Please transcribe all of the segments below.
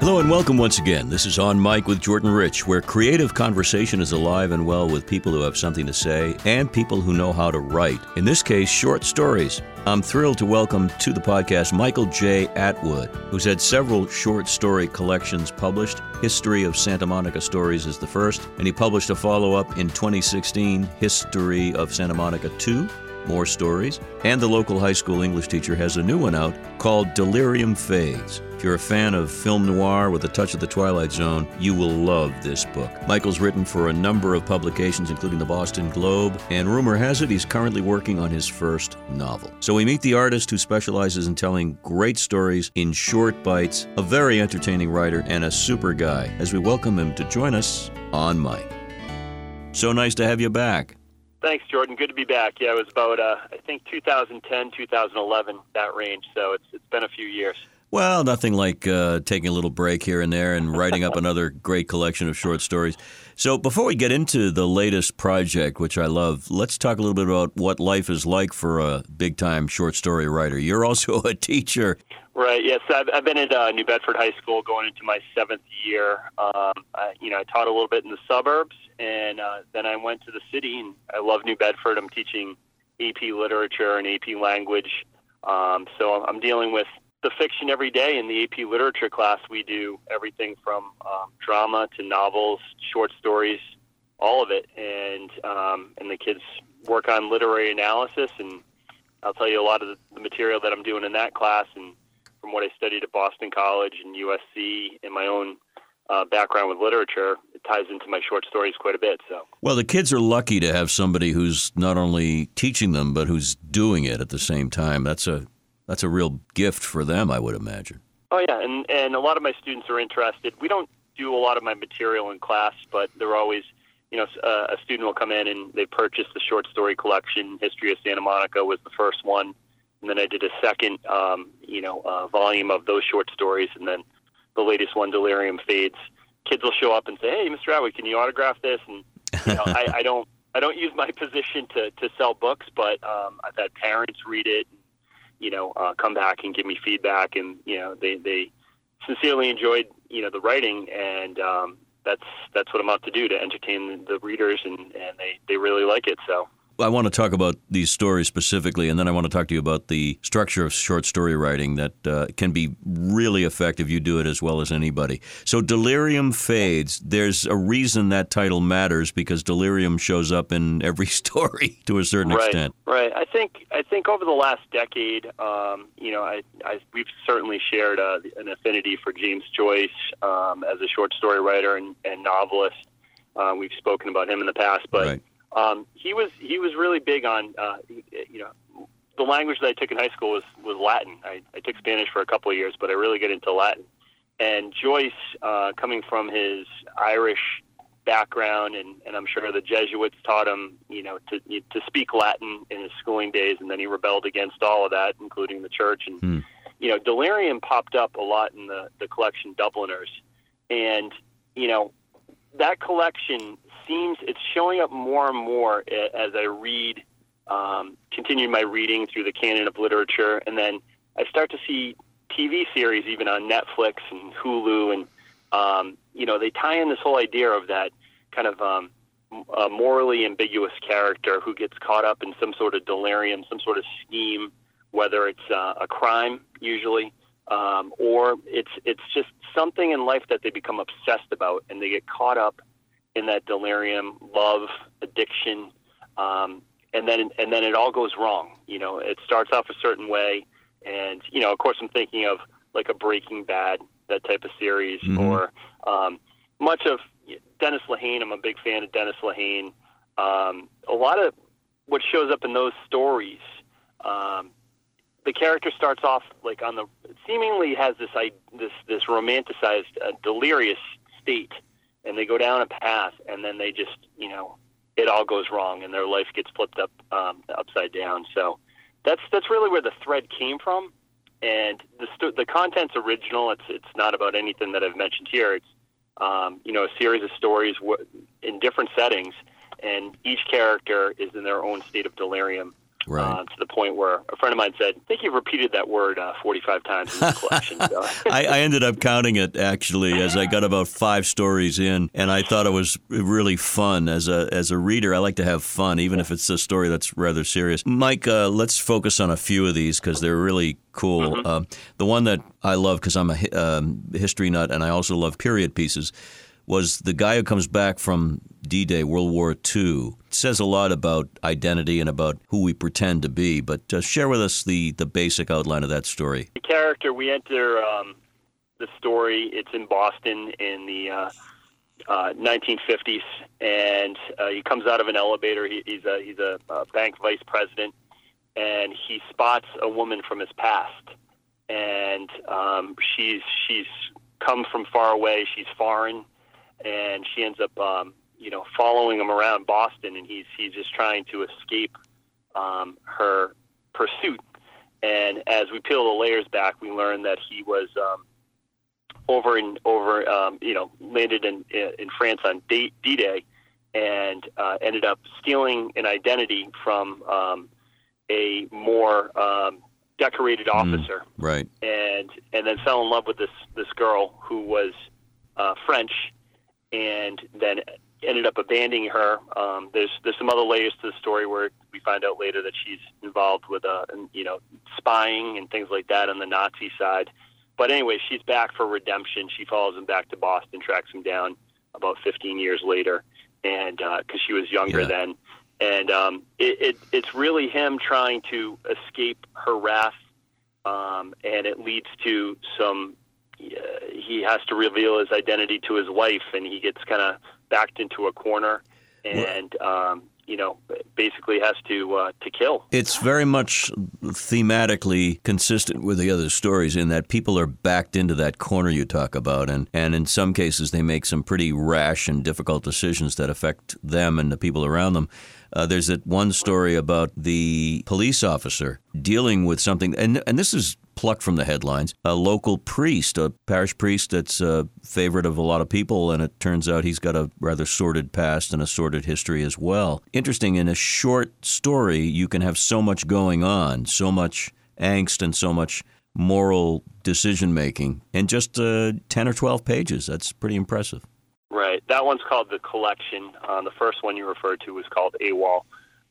Hello and welcome once again. This is On Mike with Jordan Rich, where creative conversation is alive and well with people who have something to say and people who know how to write. In this case, short stories. I'm thrilled to welcome to the podcast Michael J. Atwood, who's had several short story collections published. History of Santa Monica Stories is the first, and he published a follow up in 2016, History of Santa Monica 2 more stories, and the local high school English teacher has a new one out called Delirium Fades. If you're a fan of film noir with a touch of the Twilight Zone, you will love this book. Michael's written for a number of publications, including the Boston Globe, and rumor has it he's currently working on his first novel. So we meet the artist who specializes in telling great stories in short bites, a very entertaining writer, and a super guy, as we welcome him to join us on Mike. So nice to have you back. Thanks, Jordan. Good to be back. Yeah, it was about uh, I think 2010, 2011, that range. So it's it's been a few years. Well, nothing like uh, taking a little break here and there and writing up another great collection of short stories. So, before we get into the latest project, which I love, let's talk a little bit about what life is like for a big time short story writer. You're also a teacher. Right. Yes, I've, I've been at uh, New Bedford High School going into my seventh year. Um, I, you know, I taught a little bit in the suburbs, and uh, then I went to the city. And I love New Bedford. I'm teaching AP Literature and AP Language. Um, so I'm dealing with the fiction every day in the AP literature class. We do everything from um, drama to novels, short stories, all of it, and um, and the kids work on literary analysis. And I'll tell you a lot of the material that I'm doing in that class, and from what I studied at Boston College and USC, and my own uh, background with literature, it ties into my short stories quite a bit. So, well, the kids are lucky to have somebody who's not only teaching them but who's doing it at the same time. That's a that's a real gift for them, I would imagine. Oh yeah, and and a lot of my students are interested. We don't do a lot of my material in class, but they're always, you know, uh, a student will come in and they purchase the short story collection. History of Santa Monica was the first one, and then I did a second, um, you know, uh, volume of those short stories, and then the latest one, Delirium Fades. Kids will show up and say, "Hey, Mr. Atwood, can you autograph this?" And you know, I, I don't. I don't use my position to, to sell books, but um, I've had parents read it and, you know, uh, come back and give me feedback, and you know, they they sincerely enjoyed you know the writing, and um, that's that's what I'm out to do to entertain the readers, and and they they really like it. So I want to talk about these stories specifically, and then I want to talk to you about the structure of short story writing that uh, can be really effective. You do it as well as anybody. So, Delirium Fades, there's a reason that title matters because delirium shows up in every story to a certain right, extent. Right. I think I think over the last decade, um, you know, I, I, we've certainly shared uh, an affinity for James Joyce um, as a short story writer and, and novelist. Uh, we've spoken about him in the past, but. Right um, he was he was really big on uh, you know the language that I took in high school was was Latin. I, I took Spanish for a couple of years, but I really get into Latin. And Joyce, uh, coming from his Irish background, and, and I'm sure the Jesuits taught him, you know, to to speak Latin in his schooling days, and then he rebelled against all of that, including the church. And hmm. you know, Delirium popped up a lot in the the collection Dubliners, and you know, that collection seems it's showing up more and more as I read, um, continue my reading through the canon of literature, and then I start to see TV series even on Netflix and Hulu, and um, you know they tie in this whole idea of that kind of um, a morally ambiguous character who gets caught up in some sort of delirium, some sort of scheme, whether it's uh, a crime usually, um, or it's it's just something in life that they become obsessed about, and they get caught up in that delirium, love, addiction, um, and then and then it all goes wrong. You know, it starts off a certain way, and you know, of course, I'm thinking of like a Breaking Bad, that type of series, mm-hmm. or um, much of Dennis Lehane. I'm a big fan of Dennis Lehane. Um, a lot of what shows up in those stories, um, the character starts off like on the seemingly has this this this romanticized, uh, delirious state and they go down a path, and then they just, you know, it all goes wrong, and their life gets flipped up um, upside down. So that's that's really where the thread came from, and the st- the content's original. It's it's not about anything that I've mentioned here. It's um, you know a series of stories w- in different settings, and each character is in their own state of delirium. Right. Uh, to the point where a friend of mine said, "I think you've repeated that word uh, 45 times in the collection." So. I, I ended up counting it actually as I got about five stories in, and I thought it was really fun. As a as a reader, I like to have fun, even if it's a story that's rather serious. Mike, uh, let's focus on a few of these because they're really cool. Mm-hmm. Uh, the one that I love because I'm a um, history nut and I also love period pieces was the guy who comes back from D-Day, World War II. It says a lot about identity and about who we pretend to be. But uh, share with us the the basic outline of that story. the character we enter um, the story it's in boston in the uh, uh, 1950s and uh, he comes out of an elevator he, he's a he's a, bank vice president and he spots a woman from his past and um, she's she's come from far away she's foreign and she ends up um, you know following him around boston and he's he's just trying to escape um, her pursuit and as we peel the layers back, we learn that he was um, over in over um, you know landed in in France on D Day, and uh, ended up stealing an identity from um, a more um, decorated officer, Right. and and then fell in love with this this girl who was uh, French, and then ended up abandoning her. Um, there's there's some other layers to the story where we find out later that she's involved with uh, you know spying and things like that on the Nazi side. But anyway, she's back for redemption. She follows him back to Boston, tracks him down about 15 years later, and because she was younger Yeah. then, and um, it, it it's really him trying to escape her wrath, um, and it leads to some. Uh, he has to reveal his identity to his wife, and he gets kind of backed into a corner, and um, you know, basically has to uh, to kill. It's very much thematically consistent with the other stories in that people are backed into that corner you talk about, and, and in some cases they make some pretty rash and difficult decisions that affect them and the people around them. Uh, there's that one story about the police officer dealing with something, and and this is plucked from the headlines. A local priest, a parish priest that's a favorite of a lot of people, and it turns out he's got a rather sordid past and a sordid history as well. Interesting, in a short story, you can have so much going on, so much angst, and so much moral decision making in just uh, 10 or 12 pages. That's pretty impressive. Right. That one's called the collection. Uh, the first one you referred to was called AWOL.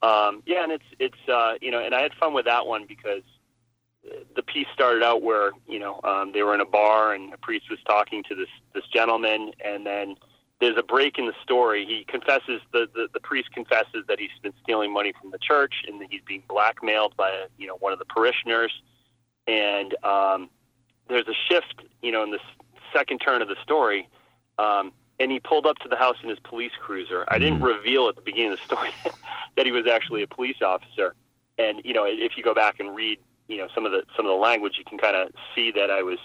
Um, yeah, and it's it's uh, you know, and I had fun with that one because the piece started out where you know um, they were in a bar and a priest was talking to this this gentleman, and then there's a break in the story. He confesses the, the the priest confesses that he's been stealing money from the church and that he's being blackmailed by you know one of the parishioners, and um, there's a shift you know in this second turn of the story. Um, and he pulled up to the house in his police cruiser. I didn't reveal at the beginning of the story that he was actually a police officer. And you know, if you go back and read, you know, some of the some of the language, you can kind of see that I was,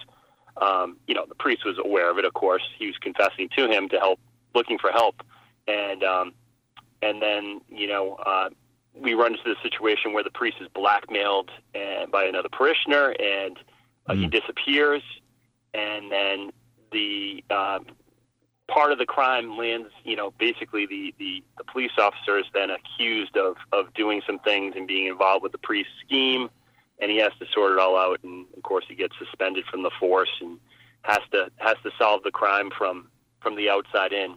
um, you know, the priest was aware of it. Of course, he was confessing to him to help, looking for help, and um, and then you know, uh, we run into the situation where the priest is blackmailed and by another parishioner, and uh, he disappears, and then the uh, part of the crime lands, you know, basically the, the, the police officer is then accused of, of doing some things and being involved with the priest's scheme, and he has to sort it all out. And of course, he gets suspended from the force and has to has to solve the crime from from the outside in.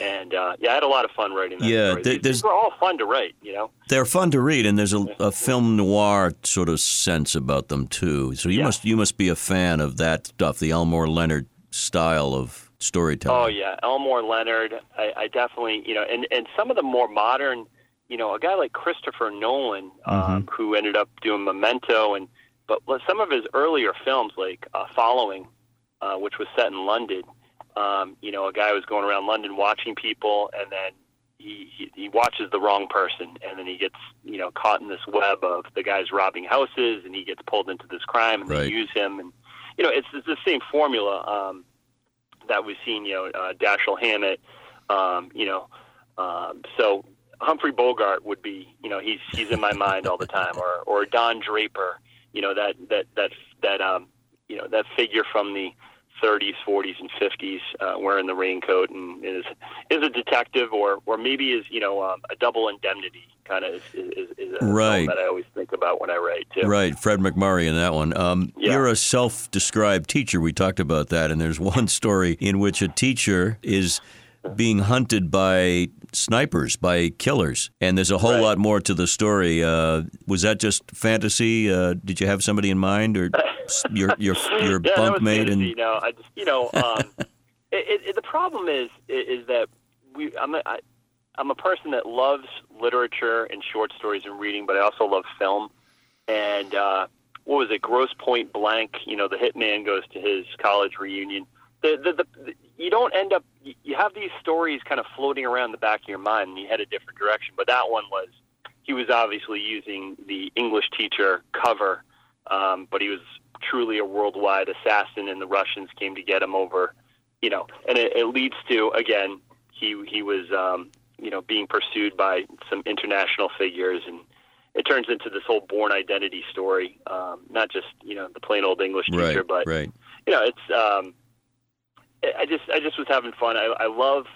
And uh, yeah, I had a lot of fun writing that. Yeah, story. These- there's- these were all fun to write, you know. They're fun to read, and there's a, a film noir sort of sense about them too. So you Yeah. must you must be a fan of that stuff, the Elmore Leonard style of storytelling. Oh yeah, Elmore Leonard. I, I definitely, you know, and and some of the more modern, you know, a guy like Christopher Nolan, um, who ended up doing Memento, and but some of his earlier films, like uh, Following, uh, which was set in London. Um, you know, a guy was going around London watching people, and then he, he he watches the wrong person, and then he gets you know caught in this web of the guys robbing houses, and he gets pulled into this crime, and Right. they use him, and you know, it's, it's the same formula. Um, that we've seen, you know, uh, Dashiell Hammett, um, you know, um, so Humphrey Bogart would be, you know, he's he's in my mind all the time, or or Don Draper, you know, that that that that um, you know, that figure from the 30s, 40s, and 50s, uh, wearing the raincoat and is is a detective, or or maybe is you know um, a double indemnity kind of is, is, is a right. that I always think about when I write too. Right, Fred MacMurray in that one. Um, yeah. You're a self-described teacher. We talked about that, and there's one story in which a teacher is being hunted by snipers, by killers, and there's a whole right. lot more to the story. Uh, was that just fantasy? Uh, did you have somebody in mind, or your your your yeah, bunkmate? And you know, I just you know, um, it, it, the problem is is that we I'm a, I, I'm a person that loves literature and short stories and reading, but I also love film. And uh, what was it? Grosse Pointe Blank. You know, the hitman goes to his college reunion. The, the, the, you don't end up. You have these stories kind of floating around the back of your mind, and you head a different direction. But that one was he was obviously using the English teacher cover, um, but he was truly a worldwide assassin, and the Russians came to get him over. You know, and it, it leads to again he he was um, you know being pursued by some international figures and it turns into this whole Bourne Identity story um, not just you know the plain old english teacher right, but right. you know it's um, i just i just was having fun i, I love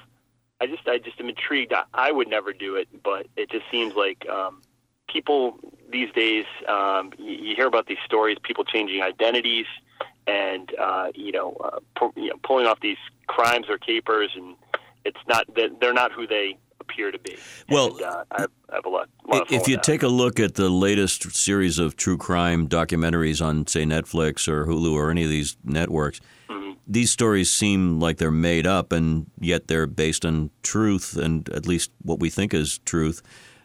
i just i just am intrigued I, I would never do it but it just seems like um, people these days um, you, you hear about these stories people changing identities and uh, you know, uh, pu- you know pulling off these crimes or capers and it's not that they're not who they appear to be. Well, and, uh, I, I have a lot. A lot if you take a look at the latest series of true crime documentaries on, say, Netflix or Hulu or any of these networks, mm-hmm. These stories seem like they're made up, and yet they're based on truth, and at least what we think is truth.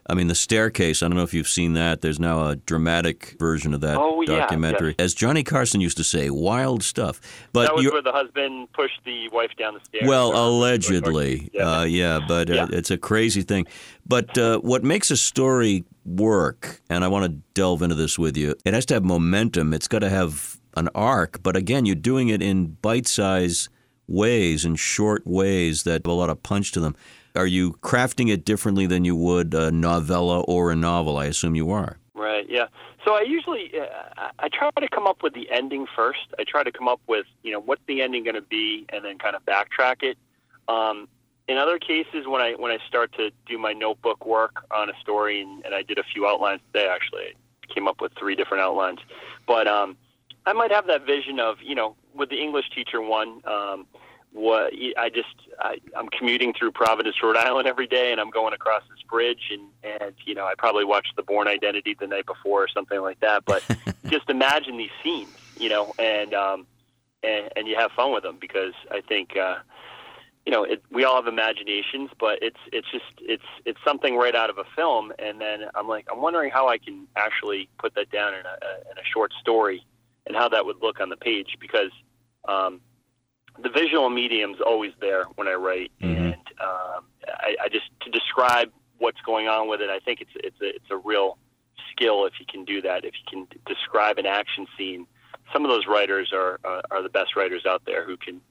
I mean, The Staircase, I don't know if you've seen that. There's now a dramatic version of that oh, documentary. Yeah, As Johnny Carson used to say, wild stuff. But that was where the husband pushed the wife down the stairs. Well, allegedly. Yeah, uh, yeah but yeah. Uh, it's a crazy thing. But uh, what makes a story work, and I want to delve into this with you, it has to have momentum. It's got to have an arc. But again, you're doing it in bite sized ways, and short ways that have a lot of punch to them. Are you crafting it differently than you would a novella or a novel? I assume you are. Right. Yeah. So I usually uh, I try to come up with the ending first. I try to come up with you know what's the ending going to be, and then kind of backtrack it. Um, in other cases, when I when I start to do my notebook work on a story, and, and I did a few outlines today, actually, I came up with three different outlines. But um, I might have that vision of you know with the English teacher one. Um, what I just I, I'm commuting through Providence, Rhode Island every day, and I'm going across this bridge, and and you know I probably watched The Bourne Identity the night before or something like that. But just imagine these scenes, you know, and um, and and you have fun with them because I think. Uh, you know, it, we all have imaginations, but it's it's just it's it's something right out of a film. And then I'm like, I'm wondering how I can actually put that down in a, in a short story, and how that would look on the page because um, the visual medium's always there when I write, Mhm. and um, I, I just to describe what's going on with it. I think it's it's a, it's a real skill if you can do that. If you can describe an action scene, some of those writers are uh, are the best writers out there who can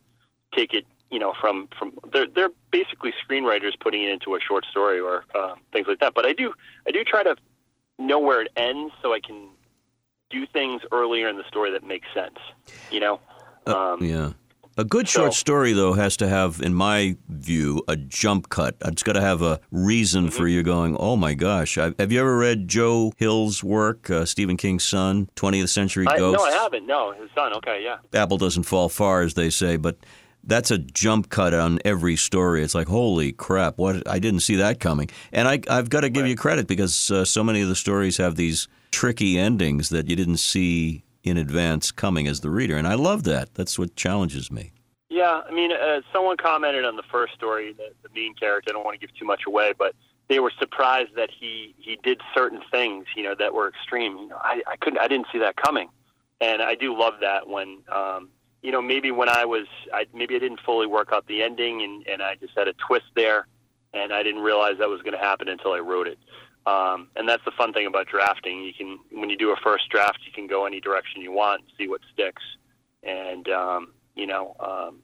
take it. You know, from from they're they're basically screenwriters putting it into a short story or uh, things like that. But I do I do try to know where it ends so I can do things earlier in the story that make sense. You know. Uh, Um, yeah. A good so- short story, though, has to have, in my view, a jump cut. It's got to have a reason for Mm-hmm. you going, oh my gosh. I, have you ever read Joe Hill's work, uh, Stephen King's son, 20th Century I, Ghosts? no, I haven't. No, his son. Okay, yeah. Apple doesn't fall far, as they say, but that's a jump cut on every story. It's like, holy crap, what? I didn't see that coming. And I, I've got to give you credit because uh, so many of the stories have these tricky endings that you didn't see in advance coming as the reader. And I love that. That's what challenges me. Yeah, I mean, uh, someone commented on the first story, the, the main character. I don't want to give too much away, but they were surprised that he he did certain things, you know, that were extreme. You know, I, I couldn't, I didn't see that coming, and I do love that when, um, you know, maybe when I was, I maybe I didn't fully work out the ending, and and I just had a twist there, and I didn't realize that was going to happen until I wrote it. Um, and that's the fun thing about drafting. You can, when you do a first draft, you can go any direction you want see what sticks. And um, you know, um,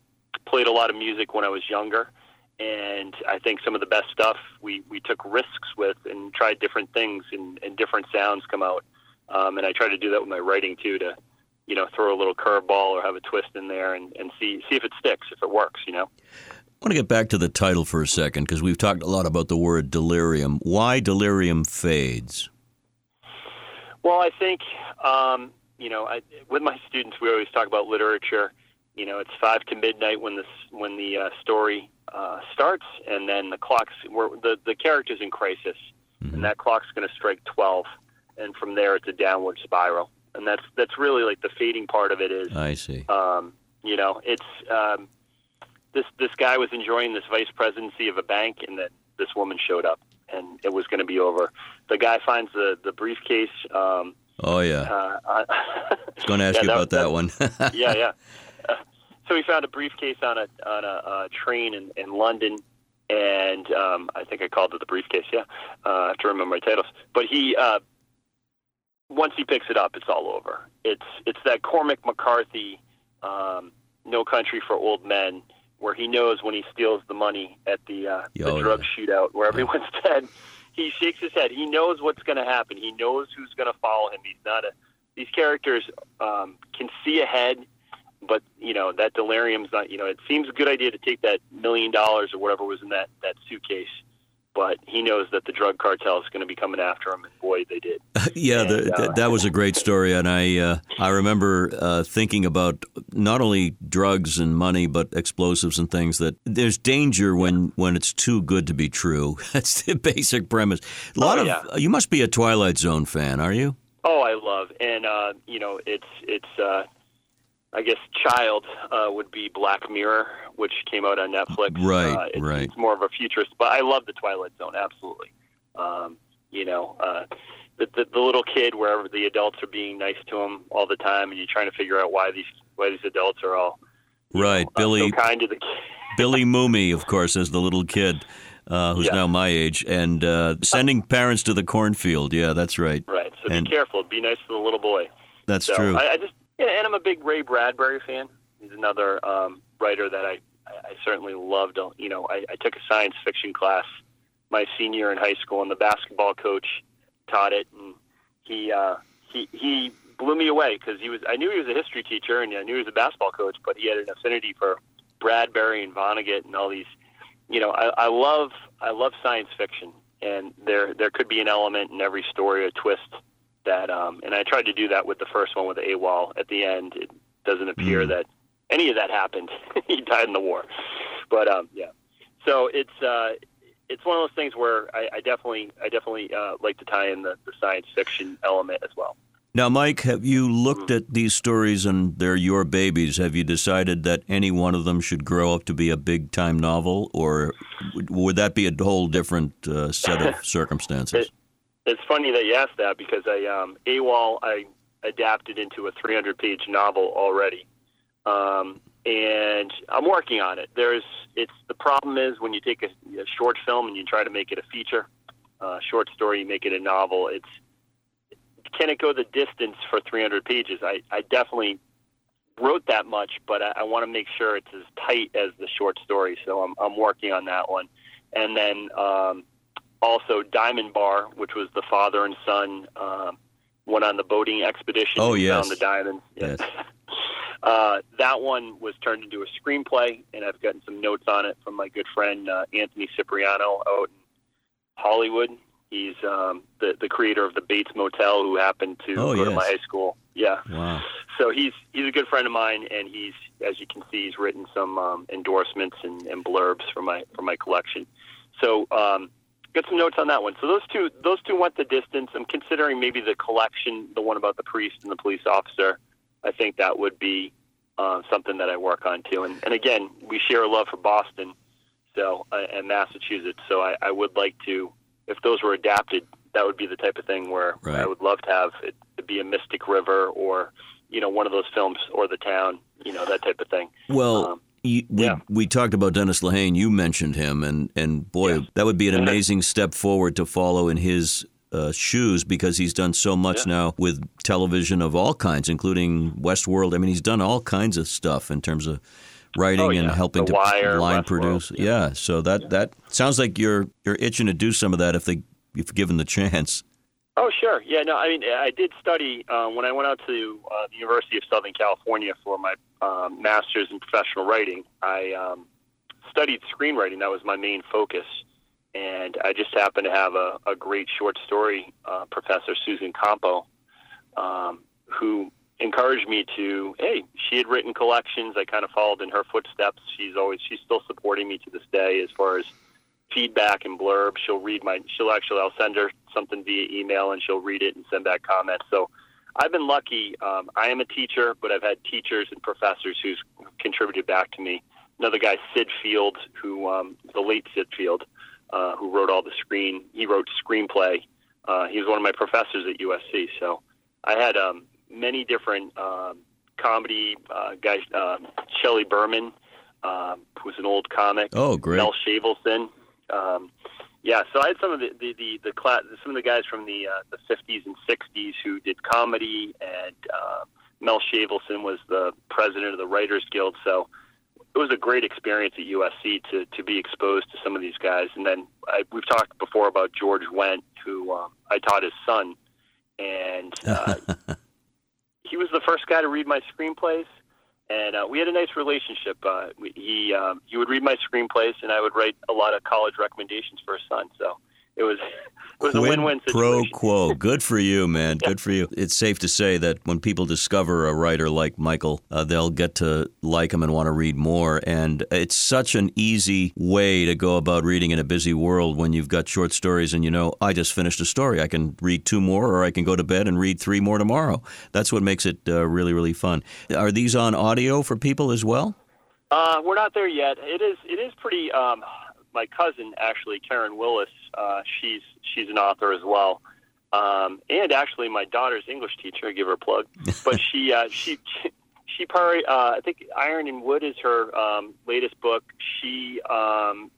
played a lot of music when I was younger, and I think some of the best stuff we, we took risks with and tried different things, and, and different sounds come out. Um, and I try to do that with my writing too, to you know throw a little curveball or have a twist in there and, and see see if it sticks, if it works. You know. I want to get back to the title for a second because we've talked a lot about the word delirium. Why delirium fades? Well, I think um, you know, I, with my students, we always talk about literature. You know, it's five to midnight when this when the uh, story uh, starts, and then the clock's where the the character's in crisis, mm-hmm. and that clock's going to strike twelve, and from there it's a downward spiral, and that's that's really like the fading part of it is. I see. Um, you know, it's um, this this guy was enjoying this vice presidency of a bank, and then this woman showed up, and it was going to be over. The guy finds the the briefcase. Um, oh yeah. Uh, I was going to ask yeah, you that, about that, that one. yeah, yeah. so he found a briefcase on a on a uh, train in, in London, and um, I think I called it the briefcase. Yeah, uh, I have to remember my titles. But he uh, once he picks it up, it's all over. It's it's that Cormac McCarthy, um, No Country for Old Men, where he knows when he steals the money at the uh, oh, the drug yeah. shootout where everyone's dead. He shakes his head. He knows what's going to happen. He knows who's going to follow him. He's not a. These characters um, can see ahead but you know that delirium's not. You know, it seems a good idea to take that million dollars or whatever was in that that suitcase, but he knows that the drug cartel is going to be coming after him, and boy, they did. yeah, and, the, uh, that was a great story, and I uh, I remember uh, thinking about not only drugs and money, but explosives and things. That there's danger when yeah. when it's too good to be true. That's the basic premise. A lot oh, of yeah. you must be a Twilight Zone fan, are you? Oh, I love, and uh, you know, it's it's. Uh, I guess child uh, would be Black Mirror, which came out on Netflix. Right, uh, it's, right. It's more of a futurist, but I love the Twilight Zone absolutely. Um, you know, uh, the, the the little kid wherever the adults are being nice to him all the time, and you're trying to figure out why these why these adults are all right. Know, Billy so kind to the kid. Billy Mumy, of course, as the little kid. Uh, who's yeah. now my age, and uh, sending parents to the cornfield. Yeah, that's right. Right. So and, be careful. Be nice to the little boy. That's so true. I, I just yeah, and I'm a big Ray Bradbury fan. He's another um, writer that I, I certainly loved. You know, I, I took a science fiction class my senior in high school, and the basketball coach taught it, and he uh, he he blew me away because he was. I knew he was a history teacher, and I knew he was a basketball coach, but he had an affinity for Bradbury and Vonnegut and all these. You know, I, I love I love science fiction, and there there could be an element in every story, a twist that, um, and I tried to do that with the first one with the AWOL. At the end, it doesn't appear mm. that any of that happened. he died in the war, but um, yeah. So it's uh, it's one of those things where I, I definitely I definitely uh, like to tie in the, the science fiction element as well. Now, Mike, have you looked at these stories and they're your babies? Have you decided that any one of them should grow up to be a big time novel, or would that be a whole different uh, set of circumstances? It, it's funny that you asked that because I um, AWOL I adapted into a 300 page novel already, um, and I'm working on it. There's it's the problem is when you take a, a short film and you try to make it a feature, uh, short story, you make it a novel. It's can it go the distance for 300 pages? I, I definitely wrote that much, but I, I want to make sure it's as tight as the short story. So I'm I'm working on that one, and then. Um, also Diamond Bar, which was the father and son uh, went on the boating expedition. Oh yes, found the diamonds. Yes. uh, that one was turned into a screenplay, and I've gotten some notes on it from my good friend uh, Anthony Cipriano out in Hollywood. He's um, the the creator of the Bates Motel, who happened to oh, go yes. to my high school. Yeah. Wow. So he's he's a good friend of mine, and he's as you can see, he's written some um, endorsements and, and blurbs for my for my collection. So um, Get some notes on that one. So those two, those two went the distance. I'm considering maybe the collection, the one about the priest and the police officer. I think that would be uh, something that I work on too. And, and again, we share a love for Boston, so uh, and Massachusetts. So I, I would like to, if those were adapted, that would be the type of thing where right. I would love to have it to be a Mystic River or you know one of those films or the town, you know that type of thing. Well. Um, we yeah. we talked about Dennis Lehane. You mentioned him, and and boy, yeah. that would be an amazing step forward to follow in his uh, shoes because he's done so much yeah. now with television of all kinds, including Westworld. I mean, he's done all kinds of stuff in terms of writing oh, and helping the to Wire, line Westworld. produce. Yeah. so that that sounds like you're you're itching to do some of that if they if given the chance. Oh, sure. Yeah, no, I mean, I did study uh, when I went out to uh, the University of Southern California for my um, master's in professional writing. I um, studied screenwriting. That was my main focus. And I just happened to have a, a great short story uh, professor, Susan Compo, um, who encouraged me to, hey, she had written collections. I kind of followed in her footsteps. She's always, she's still supporting me to this day as far as feedback and blurb. She'll read my, she'll actually, I'll send her something via email and she'll read it and send back comments. So I've been lucky. Um, I am a teacher, but I've had teachers and professors who's contributed back to me. Another guy, Sid Field, who um, the late Sid Field, uh, who wrote all the screen. He wrote screenplay. Uh, he was one of my professors at USC. So I had um, many different um, comedy uh, guys. Uh, Shelley Berman, uh, who's an old comic. Oh, great. Mel Shavelson. Um, yeah, so I had some of the the the, the class, some of the guys from the uh, the 50s and 60s who did comedy, and uh, Mel Shavelson was the president of the Writers Guild. So it was a great experience at USC to to be exposed to some of these guys. And then I, we've talked before about George Wendt, who um, I taught his son, and uh, he was the first guy to read my screenplays and uh, we had a nice relationship. Uh, he um, he would read my screenplays, and I would write a lot of college recommendations for his son. So it was it was Quid a win-win Pro quo. Good for you, man. Good for you. It's safe to say that when people discover a writer like Michael, uh, they'll get to like him and want to read more. And it's such an easy way to go about reading in a busy world when you've got short stories and you know, I just finished a story. I can read two more, or I can go to bed and read three more tomorrow. That's what makes it uh, really, really fun. Are these on audio for people as well? Uh, we're not there yet. It is it is pretty. Um, my cousin, actually, Karen Willis, uh, she's she's an author as well, um, and actually my daughter's English teacher. I give her a plug, but she uh, she she probably uh, I think Iron and Wood is her um, latest book. She um,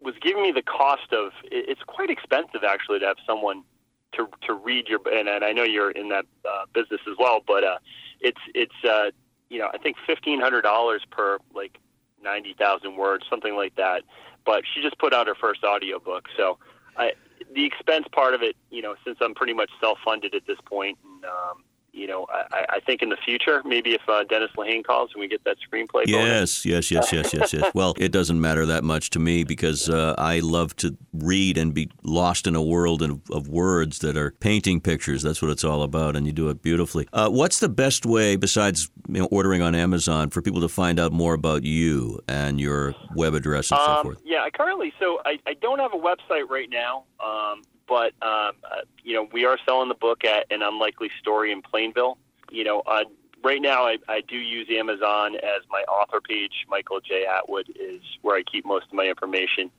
was giving me the cost of. It's quite expensive actually to have someone to to read your and, and I know you're in that uh, business as well, but uh, it's it's uh, you know I think fifteen hundred dollars per like ninety thousand words, something like that. But she just put out her first audiobook, so I, the expense part of it, you know, since I'm pretty much self funded at this point, and um, you know, I, I think in the future, maybe if uh, Dennis Lehane calls and we get that screenplay. bonus, Yes, yes, yes, yes, yes, yes. Well, it doesn't matter that much to me because uh, I love to read and be lost in a world of, of words that are painting pictures. That's what it's all about, and you do it beautifully. Uh, what's the best way, besides you know, ordering on Amazon, for people to find out more about you and your web address and so Um, forth? yeah, I currently so I, I don't have a website right now, um, but um, uh, you know we are selling the book at an unlikely story in Plainville. You know, uh, right now I, I do use Amazon as my author page. Michael J. Atwood is where I keep most of my information.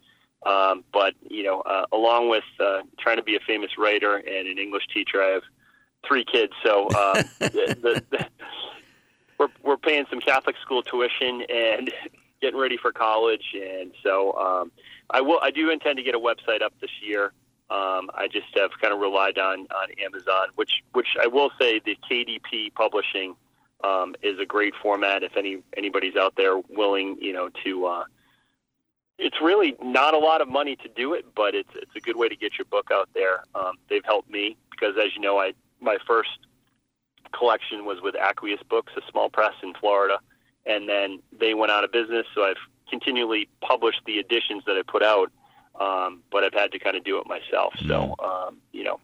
Um, but you know, uh, along with uh, trying to be a famous writer and an English teacher, I have three kids. So um, the, the, the, we're we're paying some Catholic school tuition and getting ready for college, and so um, I will. I do intend to get a website up this year. Um, I just have kind of relied on on Amazon, which which I will say the KDP Publishing um, is a great format. If any anybody's out there willing, you know, to uh, it's really not a lot of money to do it, but it's it's a good way to get your book out there. Um, they've helped me because, as you know, I my first collection was with Aqueous Books, a small press in Florida, and then they went out of business. So I've continually published the editions that I put out, um, but I've had to kind of do it myself. So um, you know.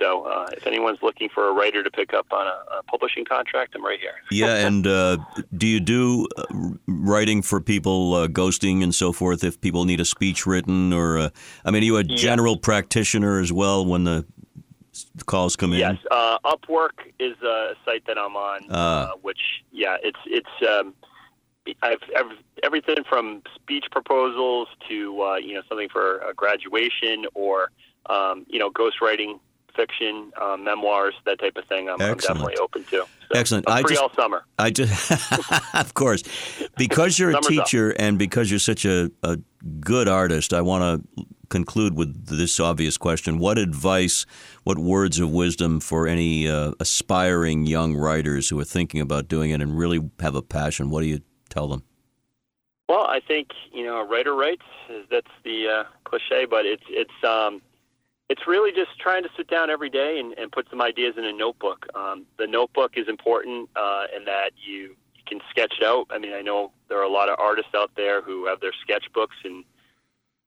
So, uh, if anyone's looking for a writer to pick up on a, a publishing contract, I'm right here. Yeah, and uh, do you do uh, writing for people, uh, ghosting and so forth, if people need a speech written? Or, uh, I mean, are you a Yes. general practitioner as well when the calls come in? Yes, uh, Upwork is a site that I'm on, Ah. uh, which yeah, it's it's um, I've, I've everything from speech proposals to uh, you know something for a graduation or um, you know ghostwriting fiction, uh, memoirs, that type of thing. I'm, I'm definitely open to. So Excellent. I'm I free just- all summer. I just, of course, because you're a Summer's up. teacher and because you're such a, a good artist, I want to conclude with this obvious question: What advice, what words of wisdom for any uh, aspiring young writers who are thinking about doing it and really have a passion? What do you tell them? Well, I think you know, a writer writes. That's the uh, cliche, but it's it's um, it's really just trying to sit down every day and, and put some ideas in a notebook. Um, the notebook is important uh, in that you, you can sketch it out. I mean, I know there are a lot of artists out there who have their sketchbooks, and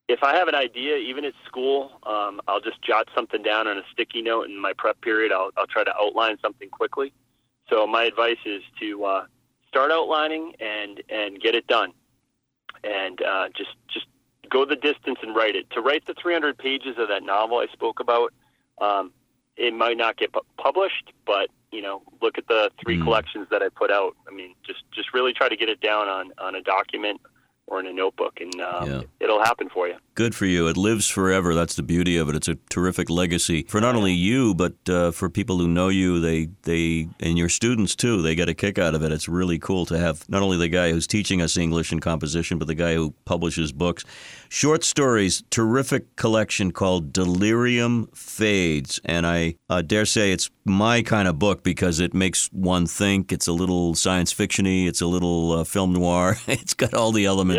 if I have an idea, even at school, um, I'll just jot something down on a sticky note in my prep period. I'll, I'll try to outline something quickly. So my advice is to uh, start outlining and and get it done, and uh, just just go the distance and write it. To write the 300 pages of that novel I spoke about, um, it might not get pu- published, but you know, look at the three mm. collections that I put out. I mean, just just really try to get it down on on a document or in a notebook, and um, yeah. it'll happen for you. Good for you. It lives forever. That's the beauty of it. It's a terrific legacy for not only you, but uh, for people who know you. They they and your students too. They get a kick out of it. It's really cool to have not only the guy who's teaching us English and composition, but the guy who publishes books. Short stories, terrific collection called Delirium Fades, and I uh, dare say it's my kind of book because it makes one think. It's a little science fictiony. It's a little uh, film noir. it's got all the elements yeah.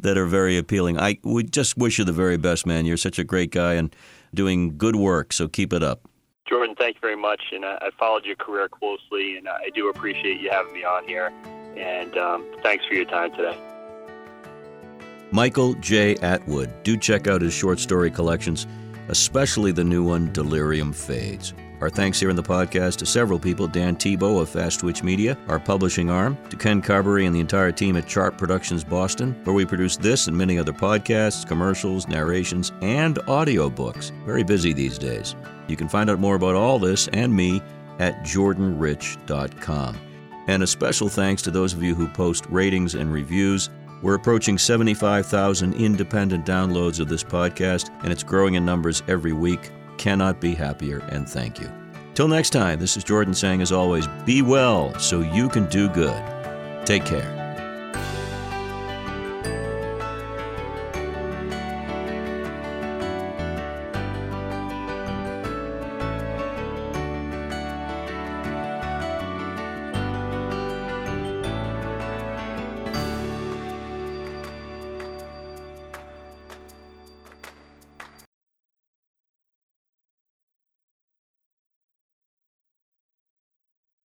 That are very appealing. I would just wish you the very best, man. You're such a great guy and doing good work. So keep it up. Jordan, thank you very much. And I, I followed your career closely, and I do appreciate you having me on here. And um, thanks for your time today. Michael J. Atwood. Do check out his short story collections, especially the new one, Delirium Fades. Our thanks here in the podcast to several people Dan Tebow of Fast Twitch Media, our publishing arm, to Ken Carberry and the entire team at Chart Productions Boston, where we produce this and many other podcasts, commercials, narrations, and audiobooks. Very busy these days. You can find out more about all this and me at jordanrich.com. And a special thanks to those of you who post ratings and reviews. We're approaching 75,000 independent downloads of this podcast, and it's growing in numbers every week. Cannot be happier, and thank you. Till next time, this is Jordan saying, as always, be well so you can do good. Take care.